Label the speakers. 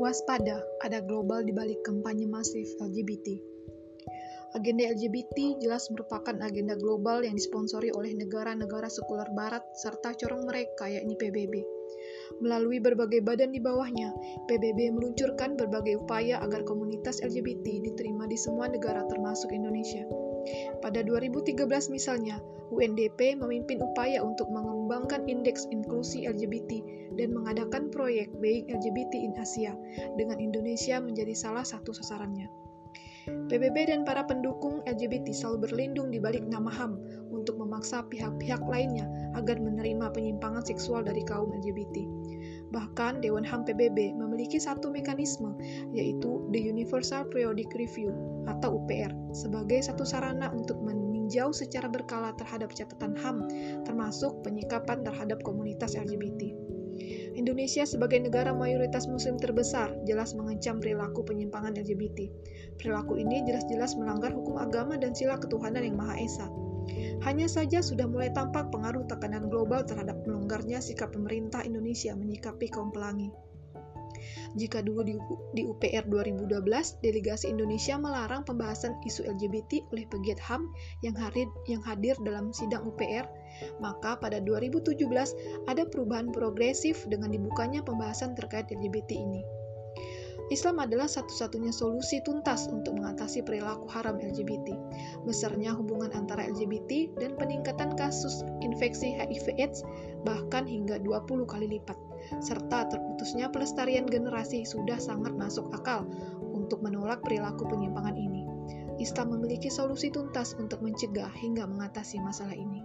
Speaker 1: waspada, ada global di balik kampanye masif LGBT. Agenda LGBT jelas merupakan agenda global yang disponsori oleh negara-negara sekuler barat serta corong mereka yakni PBB. Melalui berbagai badan di bawahnya, PBB meluncurkan berbagai upaya agar komunitas LGBT diterima di semua negara termasuk Indonesia. Pada 2013 misalnya, UNDP memimpin upaya untuk mengembangkan indeks inklusi LGBT dan mengadakan proyek Being LGBT in Asia dengan Indonesia menjadi salah satu sasarannya. PBB dan para pendukung LGBT selalu berlindung di balik nama HAM untuk memaksa pihak-pihak lainnya agar menerima penyimpangan seksual dari kaum LGBT. Bahkan Dewan HAM PBB memiliki satu mekanisme, yaitu The Universal Periodic Review atau UPR, sebagai satu sarana untuk meninjau secara berkala terhadap catatan HAM, termasuk penyikapan terhadap komunitas LGBT. Indonesia sebagai negara mayoritas muslim terbesar jelas mengancam perilaku penyimpangan LGBT. Perilaku ini jelas-jelas melanggar hukum agama dan sila ketuhanan yang Maha Esa. Hanya saja sudah mulai tampak pengaruh tekanan global terhadap melonggarnya sikap pemerintah Indonesia menyikapi kaum pelangi. Jika dulu di, di UPR 2012, delegasi Indonesia melarang pembahasan isu LGBT oleh pegiat HAM yang hadir, yang hadir dalam sidang UPR, maka pada 2017 ada perubahan progresif dengan dibukanya pembahasan terkait LGBT ini. Islam adalah satu-satunya solusi tuntas untuk mengatasi perilaku haram LGBT. Besarnya hubungan antara LGBT dan peningkatan kasus infeksi HIV/AIDS bahkan hingga 20 kali lipat, serta terputusnya pelestarian generasi sudah sangat masuk akal untuk menolak perilaku penyimpangan ini. Islam memiliki solusi tuntas untuk mencegah hingga mengatasi masalah ini.